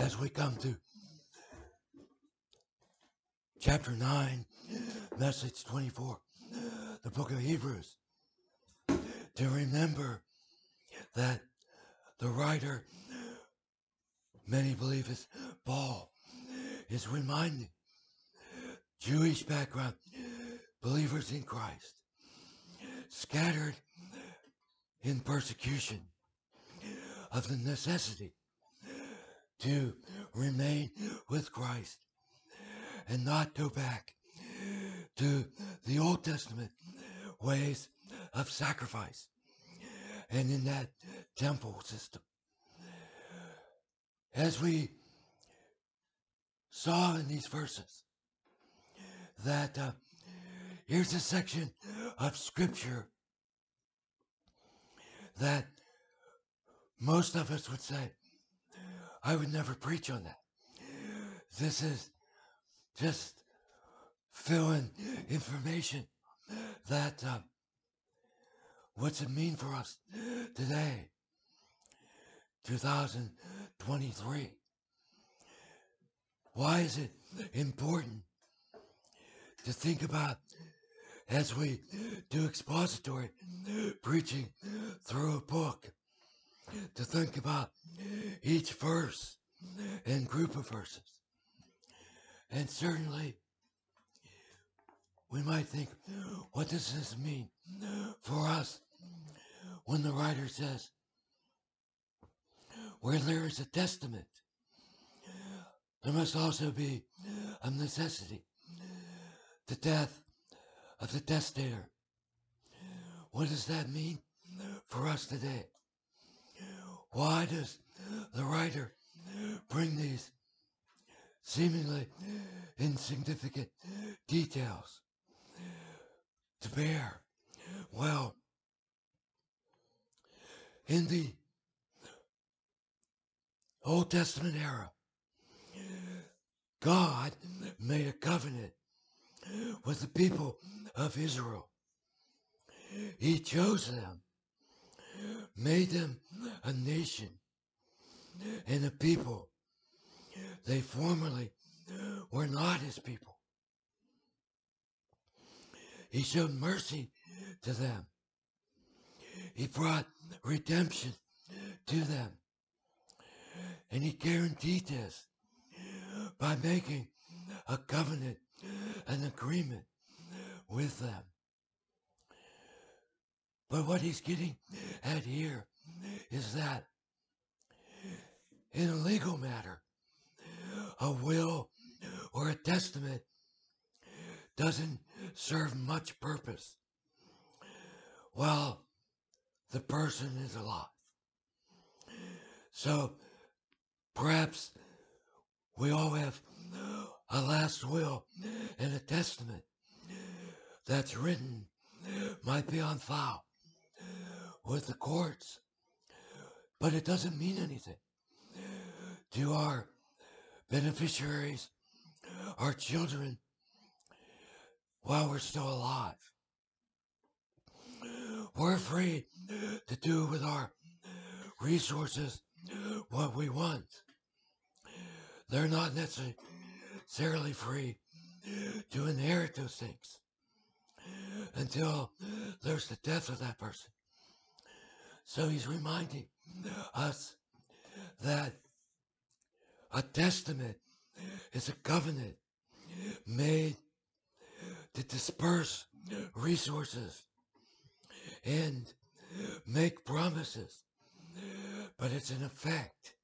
as we come to chapter 9, message 24, the book of Hebrews, to remember that the writer, many believe is Paul, is reminding Jewish background believers in Christ, scattered in persecution, of the necessity to remain with Christ and not go back to the Old Testament ways of sacrifice and in that temple system. As we saw in these verses, that uh, here's a section of scripture that most of us would say, I would never preach on that. This is just filling information that uh, what's it mean for us today 2023 why is it important to think about as we do expository preaching through a book to think about each verse and group of verses. And certainly, we might think, what does this mean for us when the writer says, where there is a testament, there must also be a necessity, the death of the testator. What does that mean for us today? Why does the writer bring these seemingly insignificant details to bear? Well, in the Old Testament era, God made a covenant with the people of Israel. He chose them made them a nation and a people. They formerly were not his people. He showed mercy to them. He brought redemption to them. And he guaranteed this by making a covenant, an agreement with them. But what he's getting at here is that in a legal matter, a will or a testament doesn't serve much purpose while the person is alive. So perhaps we all have a last will and a testament that's written might be on file with the courts. But it doesn't mean anything to our beneficiaries, our children, while we're still alive. We're free to do with our resources what we want. They're not necessarily free to inherit those things until there's the death of that person. So he's reminding us that a testament is a covenant made to disperse resources and make promises. But it's in effect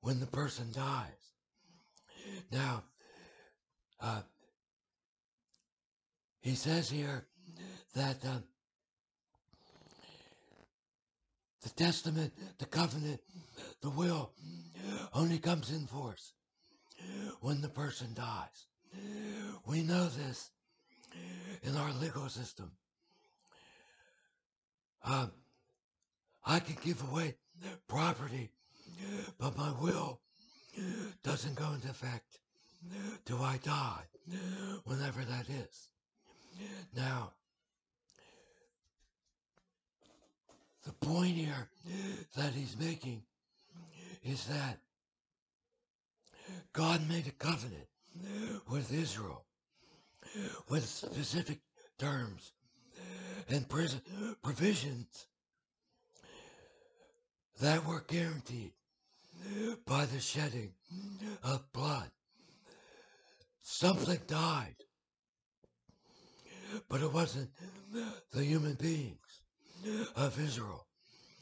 when the person dies. Now, uh, he says here that uh, the testament, the covenant, the will only comes in force when the person dies. We know this in our legal system. Um, I can give away property, but my will doesn't go into effect till I die, whenever that is. Now, point here that he's making is that God made a covenant with Israel with specific terms and provisions that were guaranteed by the shedding of blood. Something died, but it wasn't the human beings of Israel.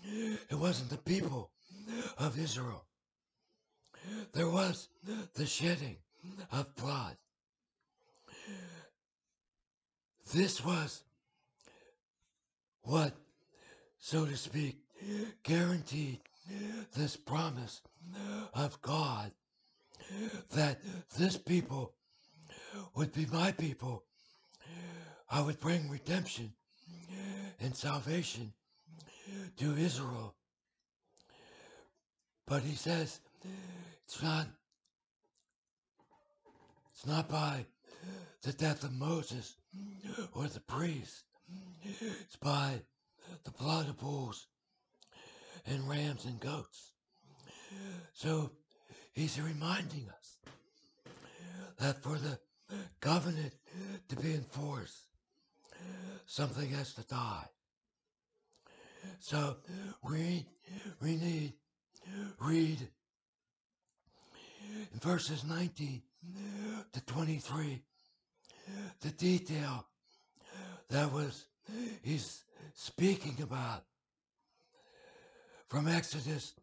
It wasn't the people of Israel. There was the shedding of blood. This was what, so to speak, guaranteed this promise of God that this people would be my people. I would bring redemption and salvation to Israel. But he says it's not it's not by the death of Moses or the priest. It's by the blood of bulls and rams and goats. So he's reminding us that for the covenant to be enforced, something has to die. So read, we need, read in verses 19 to 23 the detail that was he's speaking about from Exodus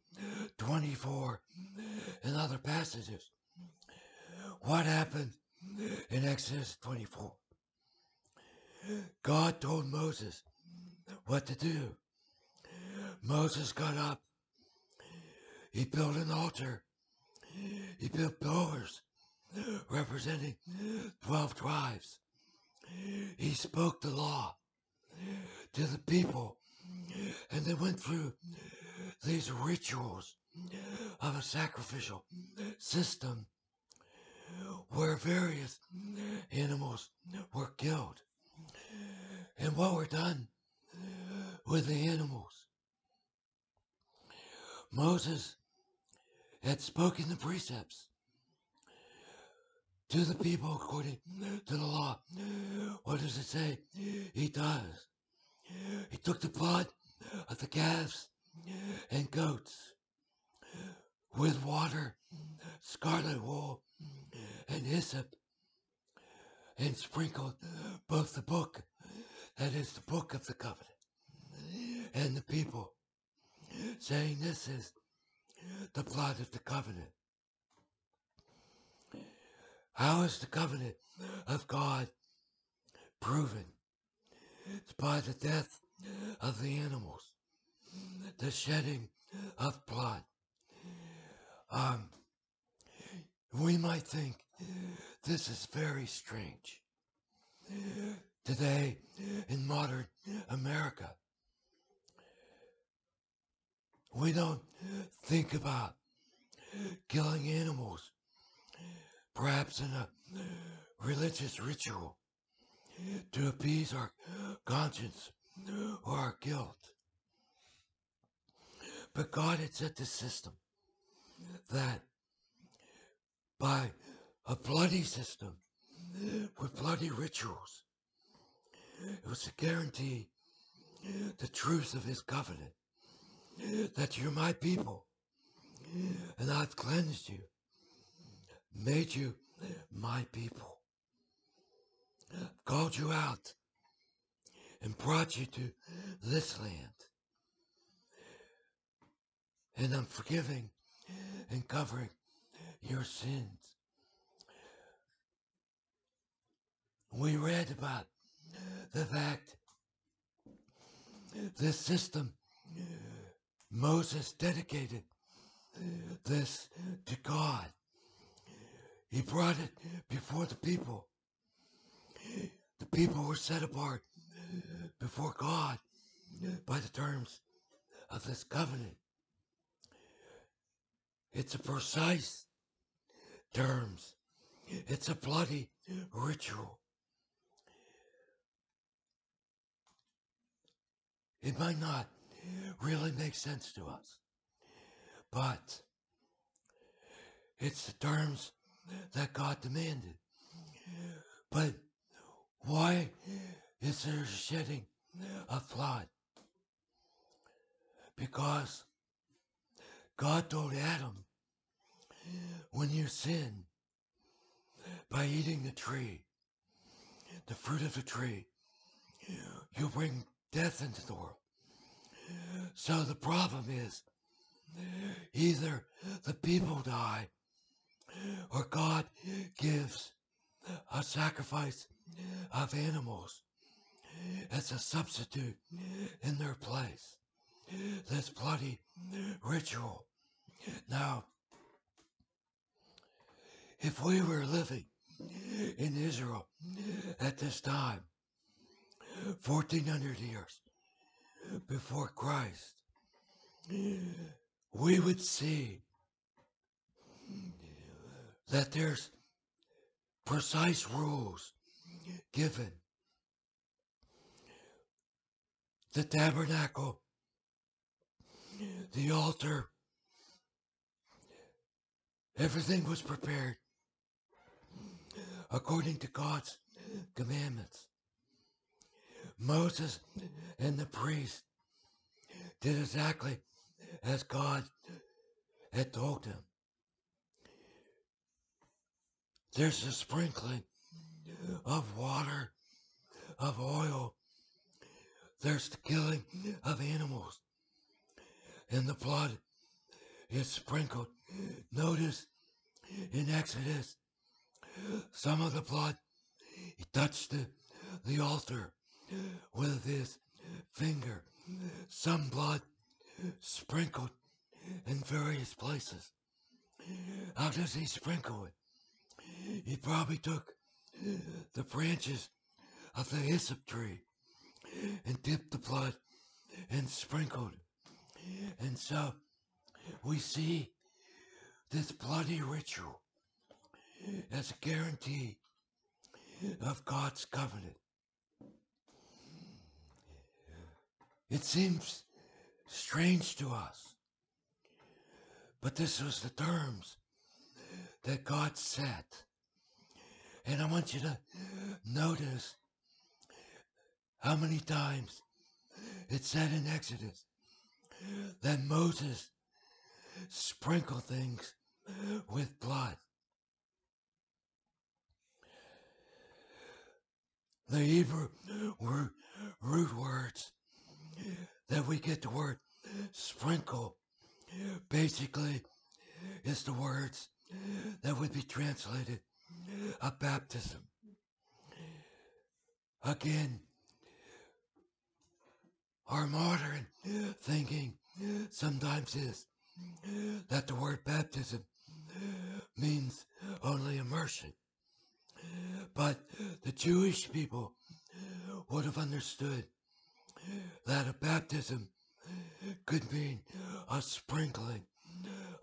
24 and other passages. What happened in Exodus 24? God told Moses what to do. Moses got up. He built an altar. He built pillars representing 12 tribes. He spoke the law to the people and they went through these rituals of a sacrificial system where various animals were killed and what were done with the animals. Moses had spoken the precepts to the people according to the law. What does it say? He does. He took the blood of the calves and goats with water, scarlet wool, and hyssop, and sprinkled both the book, that is the book of the covenant, and the people, saying, This is the blood of the covenant. How is the covenant of God proven? It's by the death of the animals, the shedding of blood. Um, we might think this is very strange. Today, in modern America, we don't think about killing animals, perhaps in a religious ritual to appease our conscience or our guilt. But God had set the system that by a bloody system with bloody rituals, it was to guarantee the truth of his covenant that you're my people and I've cleansed you, made you my people called you out and brought you to this land. And I'm forgiving and covering your sins. We read about the fact this system, Moses dedicated this to God. He brought it before the people the people were set apart before God by the terms of this covenant. It's a precise terms. It's a bloody ritual. It might not really make sense to us, but it's the terms that God demanded. But why is there shedding of blood? Because God told Adam, when you sin by eating the tree, the fruit of the tree, you bring death into the world. So the problem is either the people die or God gives a sacrifice of animals as a substitute in their place. This bloody ritual. Now, if we were living in Israel at this time, 1400 years before Christ, we would see that there's precise rules given. The tabernacle, the altar, everything was prepared according to God's commandments. Moses and the priest did exactly as God had told them. There's a sprinkling of water, of oil. There's the killing of animals. And the blood is sprinkled. Notice in Exodus, some of the blood, touched the, the altar with his finger. Some blood sprinkled in various places. How does he sprinkle it? He probably took the branches of the hyssop tree and dipped the blood and sprinkled. And so we see this bloody ritual as a guarantee of God's covenant. It seems strange to us, but this was the terms that God set. And I want you to notice how many times it said in Exodus that Moses sprinkled things with blood. The Hebrew word, root words that we get the word sprinkle basically is the words that would be translated a baptism. Again, our modern thinking sometimes is that the word baptism means only immersion. But the Jewish people would have understood that a baptism could mean a sprinkling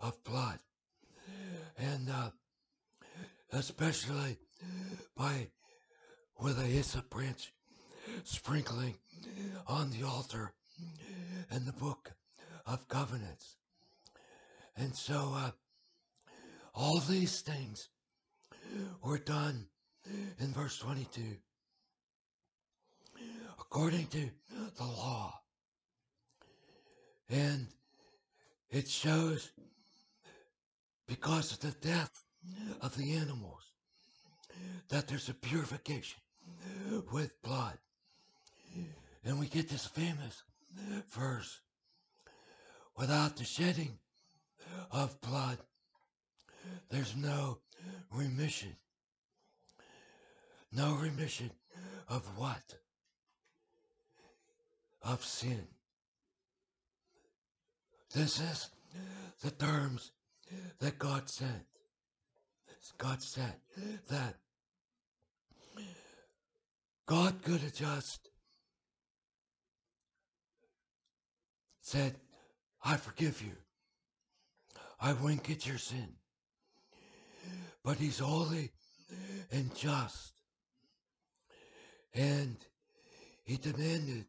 of blood. And uh, especially by with a hyssop branch sprinkling on the altar in the book of covenants. And so uh, all these things were done in verse 22 according to the law. And it shows because of the death of the animals that there's a purification with blood. And we get this famous verse without the shedding of blood, there's no remission. No remission of what? Of sin. This is the terms that God sent. God said that God could have just said, I forgive you. I wink at your sin. But he's holy and just. And he demanded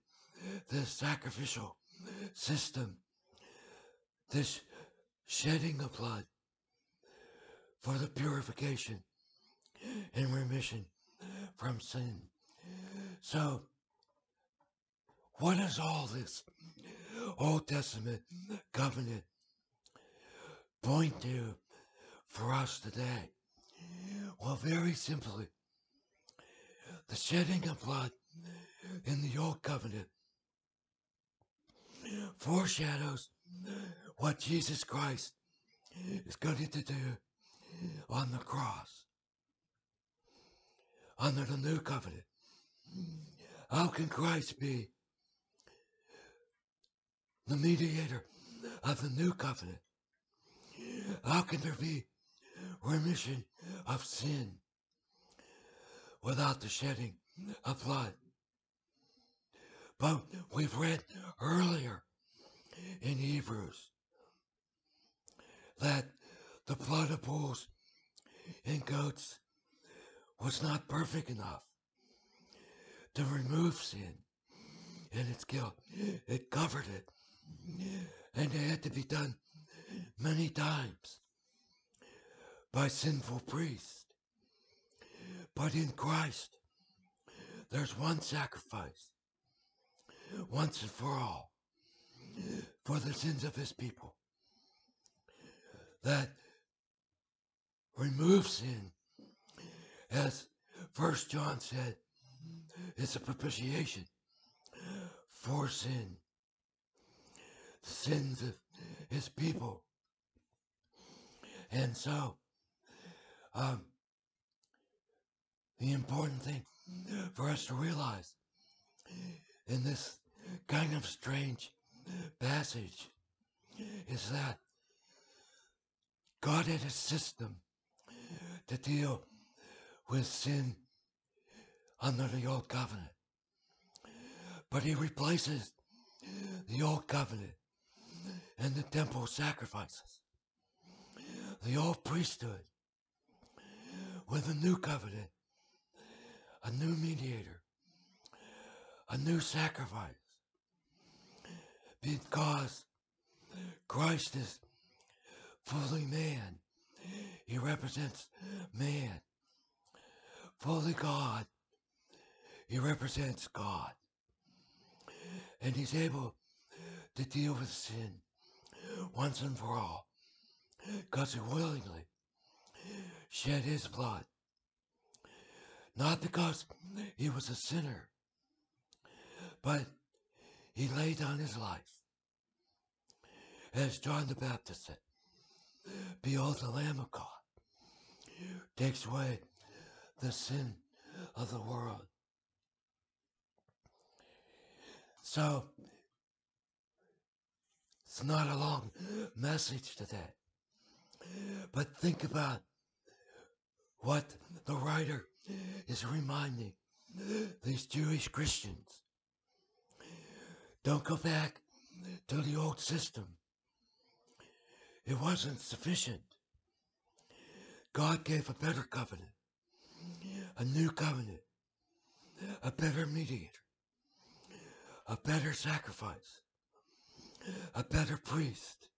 the sacrificial system, this shedding of blood for the purification and remission from sin. So, what is all this Old Testament covenant point to for us today? Well, very simply, the shedding of blood in the Old Covenant foreshadows what Jesus Christ is going to do on the cross under the new covenant. How can Christ be the mediator of the new covenant? How can there be remission of sin without the shedding of blood? But we've read earlier in Hebrews that the blood of bulls and goats was not perfect enough to remove sin and its guilt. It covered it. And it had to be done many times by sinful priests. But in Christ, there's one sacrifice, once and for all, for the sins of his people, that removes sin, as First John said, it's a propitiation for sin, sins of his people. And so, um, the important thing for us to realize in this kind of strange passage is that God had a system to deal with sin under the old covenant. But he replaces the old covenant and the temple sacrifices, the old priesthood with a new covenant, a new mediator, a new sacrifice. Because Christ is fully man. He represents man. Fully God. He represents God. And he's able to deal with sin once and for all. Because he willingly shed his blood. Not because he was a sinner, but he laid down his life. As John the Baptist said, Behold the Lamb of God, takes away the sin of the world. So, it's not a long message today. But think about what the writer is reminding these Jewish Christians. Don't go back to the old system. It wasn't sufficient. God gave a better covenant, a new covenant, a better mediator, a better sacrifice, a better priest,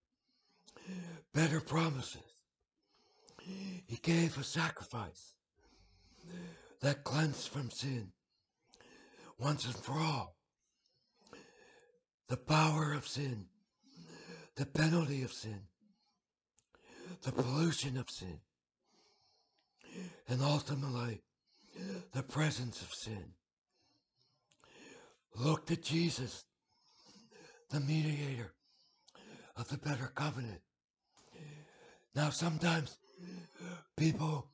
better promises. He gave a sacrifice that cleansed from sin once and for all. The power of sin, the penalty of sin, the pollution of sin, and ultimately the presence of sin. Look to Jesus, the mediator of the better covenant. Now, sometimes people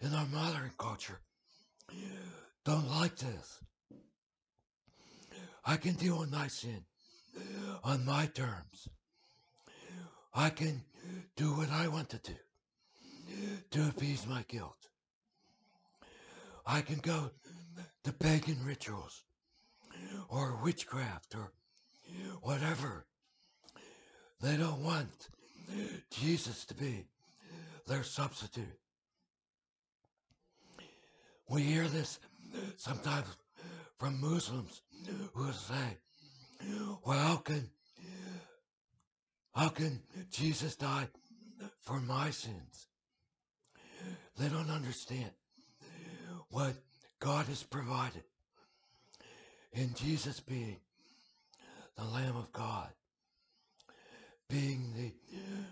in our modern culture don't like this. I can deal with my sin on my terms. I can do what I want to do to appease my guilt. I can go to pagan rituals or witchcraft or whatever. They don't want Jesus to be their substitute. We hear this sometimes from Muslims who say, well, how can, how can Jesus die for my sins? They don't understand what God has provided in Jesus being the Lamb of God, being the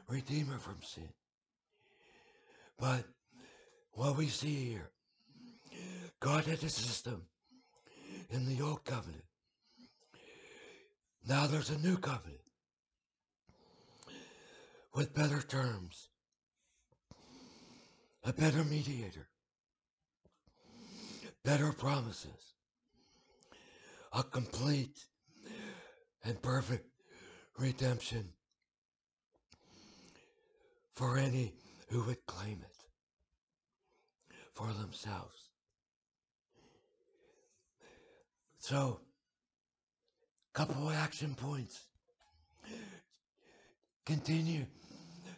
Redeemer from sin. But what we see here, God had a system in the Old Covenant. Now there's a new covenant with better terms, a better mediator, better promises, a complete and perfect redemption for any who would claim it for themselves. So, couple of action points. Continue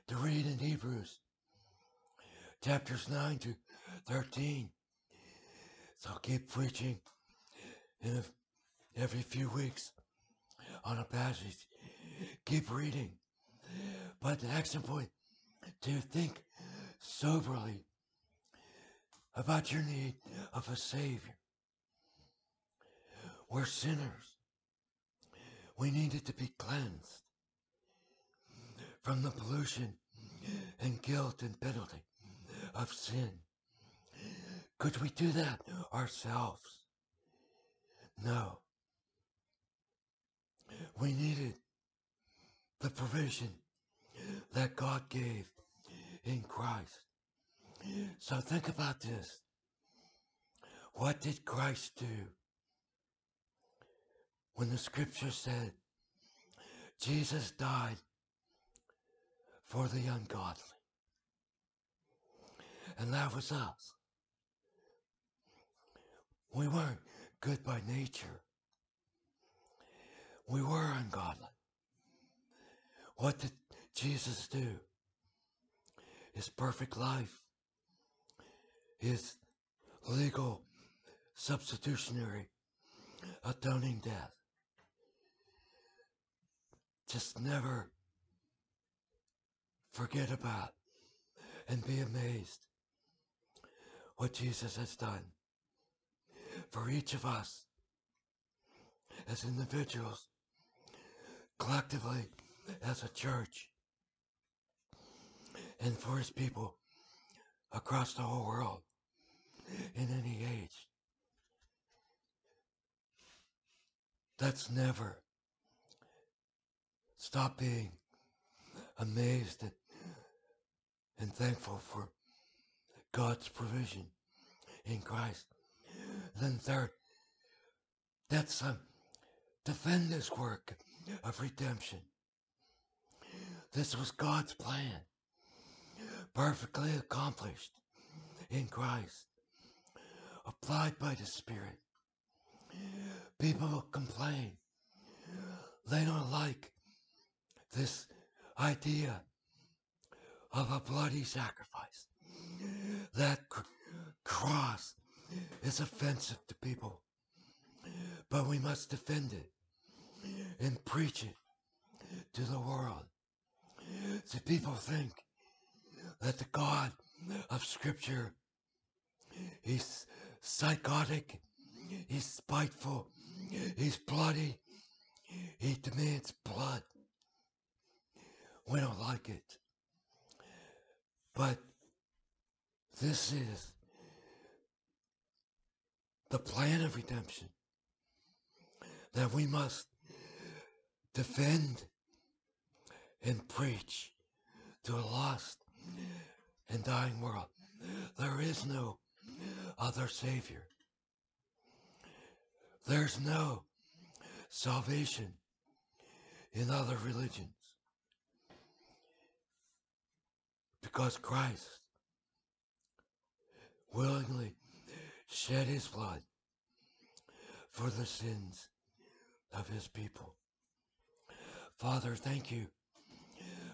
to read in Hebrews chapters 9 to 13. So keep preaching in a, every few weeks on a passage. Keep reading. But the action point to think soberly about your need of a Savior. We're sinners. We needed to be cleansed from the pollution and guilt and penalty of sin. Could we do that ourselves? No. We needed the provision that God gave in Christ. So think about this. What did Christ do when the scripture said Jesus died for the ungodly? And that was us. We weren't good by nature. We were ungodly. What did Jesus do? His perfect life, his legal substitutionary atoning death. Just never forget about and be amazed what Jesus has done for each of us as individuals, collectively as a church, and for his people across the whole world in any age. That's never stop being amazed and, and thankful for God's provision in Christ. Then third, that's um, defend this work of redemption. This was God's plan, perfectly accomplished in Christ, applied by the Spirit. People complain. They don't like this idea of a bloody sacrifice. That cr- cross is offensive to people, but we must defend it and preach it to the world. See, people think that the God of Scripture is psychotic, he's spiteful, he's bloody, he demands blood. We don't like it. But this is the plan of redemption that we must defend and preach to a lost and dying world. There is no other Savior. There's no salvation in other religions. Because Christ willingly shed his blood for the sins of his people. Father, thank you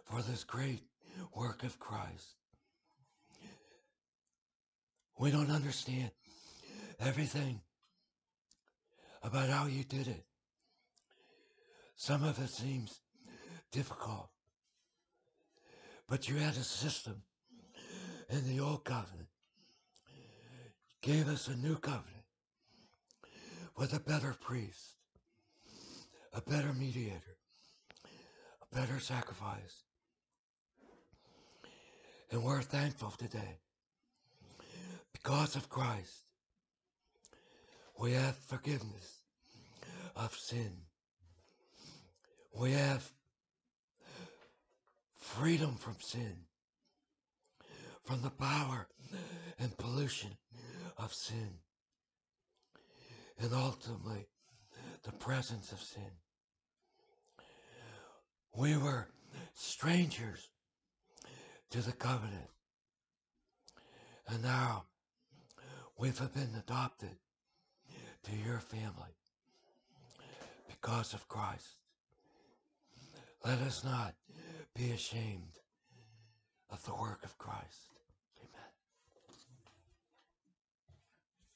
for this great work of Christ. We don't understand everything about how you did it. Some of it seems difficult, but you had a system in the old covenant, gave us a new covenant with a better priest, a better mediator, a better sacrifice. And we're thankful today. Because of Christ, we have forgiveness of sin. We have freedom from sin, from the power and pollution of sin, and ultimately the presence of sin. We were strangers to the covenant, and now we've been adopted to your family because of Christ. Let us not be ashamed of the work of Christ.